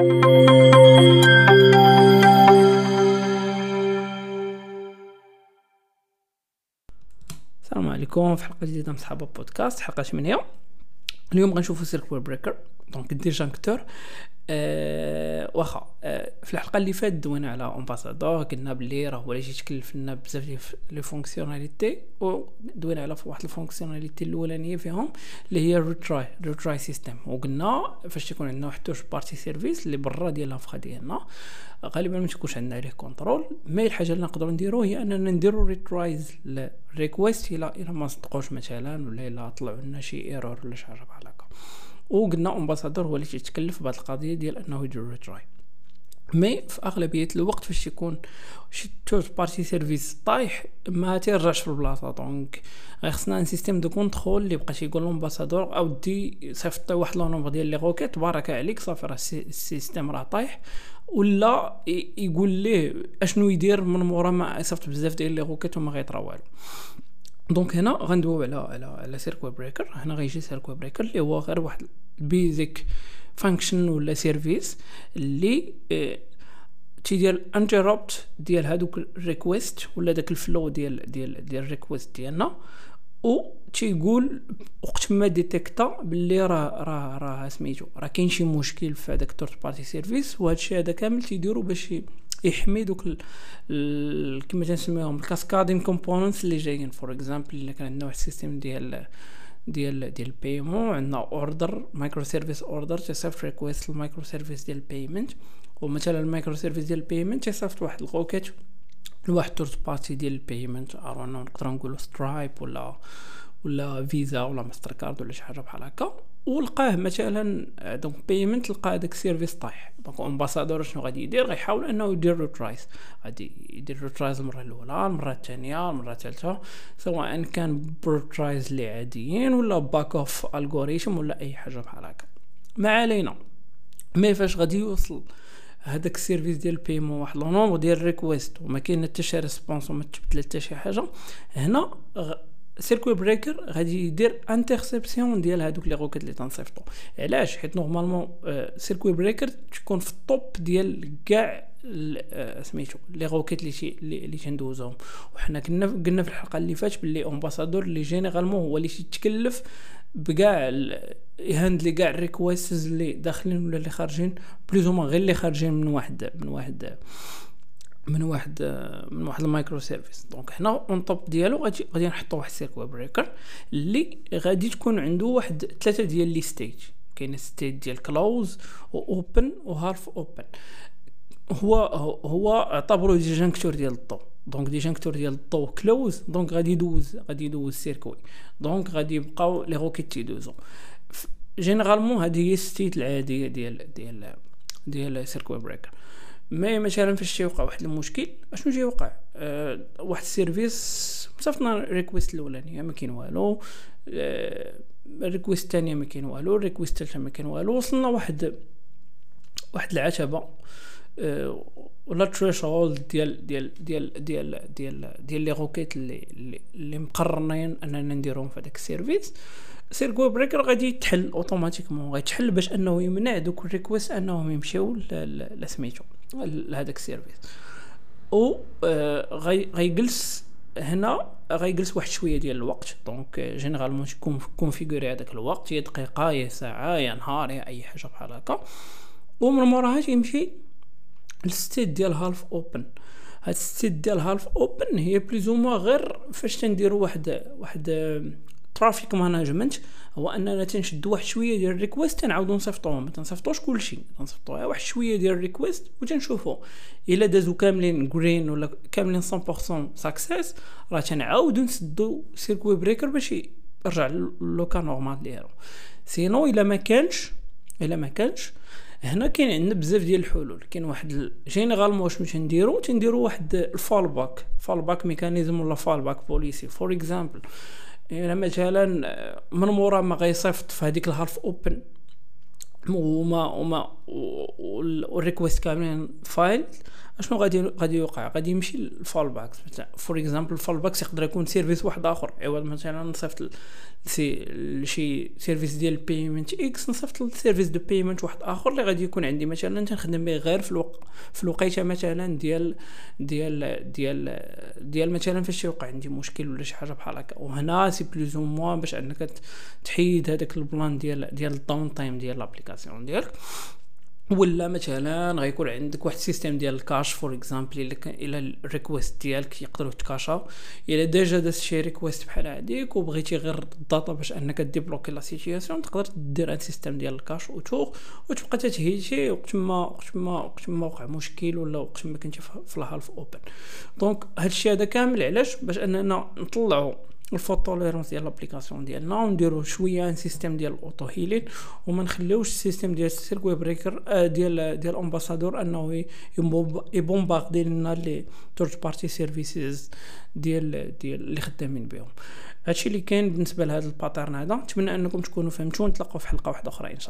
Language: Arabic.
السلام عليكم في حلقة جديدة من صحابة بودكاست حلقة 8 اليوم غنشوفوا circuit breaker donc disjoncteur أه واخا أه في الحلقة اللي فاتت دوينا على ambassador قلنا بلي راه هو اللي يتكلف لنا بزاف les fonctionnalités ودوينا على واحد ال fonctionnalité الأولانية فيهم اللي هي ال retry ال retry system وقلنا فاش تكون عندنا واحد third party service اللي برا ديال l'infra ديالنا غالبا ما تكونش عندنا عليه contrôle mais الحاجة اللي نقدروا نديرو هي أننا نديرو retries لل request إلى إلى ما صدقوش مثلا ولا الا طلعوا لنا شي error ولا شي حاجة بحال هكا. وقلنا ambassador هو اللي تيتكلف بهذه القضية ديال أنه يدير retry mais في أغلبية الوقت فاش يكون شي third party service طايح ما تيرجعش في البلاصة. donc خصنا un système de contrôle اللي بقى تيقول l'ambassadeur أودي صيفط واحد le nombre ديال les requêtes. بارك عليك صافي راه ال système راه طايح. ولا يقول ليه أشنو يدير من مورا ما يصيفط بزاف ديال les requêtes وما غيطرا والو. donc هنا غندويو على على على circuit breaker هنا غيجي circuit breaker اللي هو غير واحد ال basic function ولا service اللي تيدير interrupt ديال هادوك ال request ولا داك ال flow ديال ديال ديال ال request ديالنا. و تيقول وقت ما détecta باللي راه راه راه سميتو راه كاين شي مشكل في هذاك ال third party service وهذا الشيء هذا كامل تيديروا باش يحمي دوك كما تنسميهم ال cascading components اللي جايين. for example إلا كان عندنا واحد ال système ديال ديال ديال ال paiement عندنا order microservice order تيصيفط request لل microservice ديال ال payment ومثلا ال microservice ديال ال payment تيصيفط واحد ال requête لواحد third party ديال ال payment ارونا نقدر نقولوا Stripe ولا ولا فيزا ولا ماستر كارد ولا شي حاجة بحال هكا. ولقاه مثلا donc payment لقى داك ال service طايح. donc ambassador شنو غادي يدير؟ غيحاول إنه يدير retries غادي يدير ريترايز المره الأولى المره الثانية المره الثالثة. سواء كان ب retries اللي عاديين ولا backoff algorithm ولا أي حاجة بحال هكا. ما علينا. mais فاش غادي يوصل هذاك ال service ديال ال paiement واحد le nombre ديال request وما كاين حتى شي response وما تبدل حتى شي حاجة. هنا circuit breaker غادي يدير interception ديال هادوك les requêtes اللي تنصيفطو. علاش؟ حيت normalement circuit breaker تكون في ال top ديال كاع سميتو les requêtes اللي اللي تندوزوهم وحنا كنا قلنا في الحلقة اللي فاتت باللي ambassador اللي généralement هو اللي تيتكلف بكاع ي handle ي كاع ال requests اللي داخلين ولا اللي خارجين plus غير اللي خارجين من واحد من واحد من واحد من واحد ال microservice. donc حنا on top ديالو غادي غادي نحطو واحد circuit breaker اللي غادي تكون عنده واحد ثلاثة ديال les states كاين state ديال closed و open و half open هو هو اعتبرو disjoncteur ديال الضو. donc disjoncteur ديال الضو closed donc غادي يدوز غادي يدوز circuit donc غادي يبقاو les requêtes تيدوزو généralement هذه هي ال state العادية ديال ديال ديال circuit breaker mais مثلا فاش تيوقع واحد المشكل أشنو جاي يوقع؟ أه واحد ال service صيفطنا request الأولانية ما كاين والو. أه ال request الثانية ما كاين والو ال request الثالثة ما كاين والو. وصلنا واحد واحد العتبة. أه ولا threshold ديال ديال ديال ديال ديال ديال les requêtes اللي اللي, مقررين أننا نديرهم في هذاك ال service. circuit breaker غادي يتحل automatiquement غيتحل باش انه يمنع دوك ال request انهم يمشيو لسميتو لهذاك ال service. و غيجلس هنا غيجلس واحد شوية ديال الوقت. donc généralement تكون configuré هذاك الوقت يا دقيقة يا ساعة يا نهار يا أي حاجة بحال هكا. ومن موراها تيمشي لل state ديال half open. هاد ال state ديال half open هي plus ou moins غير فاش تنديرو واحد واحد traffic management هو أننا تنشدو واحد شوية ديال ال request تنعاودو نصيفطوهم ما تنصيفطوش كلشي تنصيفطو واحد شوية ديال ال request وتنشوفو. إلا دازو كاملين green ولا كاملين 100% success راه تنعاودو نسدو circuit breaker باش يرجع le cas normal ديالو. sinon إلا ما كانش إلا ما كانش هنا كاين عندنا بزاف ديال الحلول. كاين واحد généralement واش باش نديرو تنديرو واحد ال fallback fallback mechanism ولا fallback policy for example يعني مثلا من مورا ما غيصيفط في هذيك ال half open وما وما وال request كاملين fail أشنو غادي غادي يوقع؟ غادي يمشي لل fallbacks for example ال fallbacks يقدر يكون service واحد آخر. عوض مثلا نصيفط سي شي service ديال payment X نصيفط لل service de payment واحد آخر اللي غادي يكون عندي. مثلا تنخدم به غير في الوقت في الوقيتة مثلا ديال ديال ديال ديال مثلا فاش يوقع عندي مشكل ولا شي حاجة بحال هكا. وهنا c'est plus ou moins باش أنك تحيد هذاك ال plan ديال ديال ال downtime ديال l'application ديالك. ولا مثلا غيكون عندك واحد ال système ديال ال cache for example إلا إلا ال requests ديالك يقدروا يتكاشاو. إلا déjà داز شي request بحال هاديك وبغيتي غير ال data باش أنك débloquer la situation تقدر دير un système ديال ال cache autour وتبقى تتهيتي وقت ما وقت ما وقت ما وقع مشكل ولا وقت ما كنتي في ال half open donc هادشي هذا كامل علاش؟ باش أننا نطلعوا ال fault tolérance ديال l'application ديالنا ونديرو شوية un système ديال ال auto healing وما نخليوش ال système ديال ال circuit breaker آه ديال ديال ambassador انه يبومباردي لنا les third party services ديال ديال اللي خدامين بهم هادشي اللي كاين بالنسبة لهذا ال pattern هذا نتمنى انكم تكونوا فهمتوا ونتلاقاو في حلقه واحدة أخرى ان شاء الله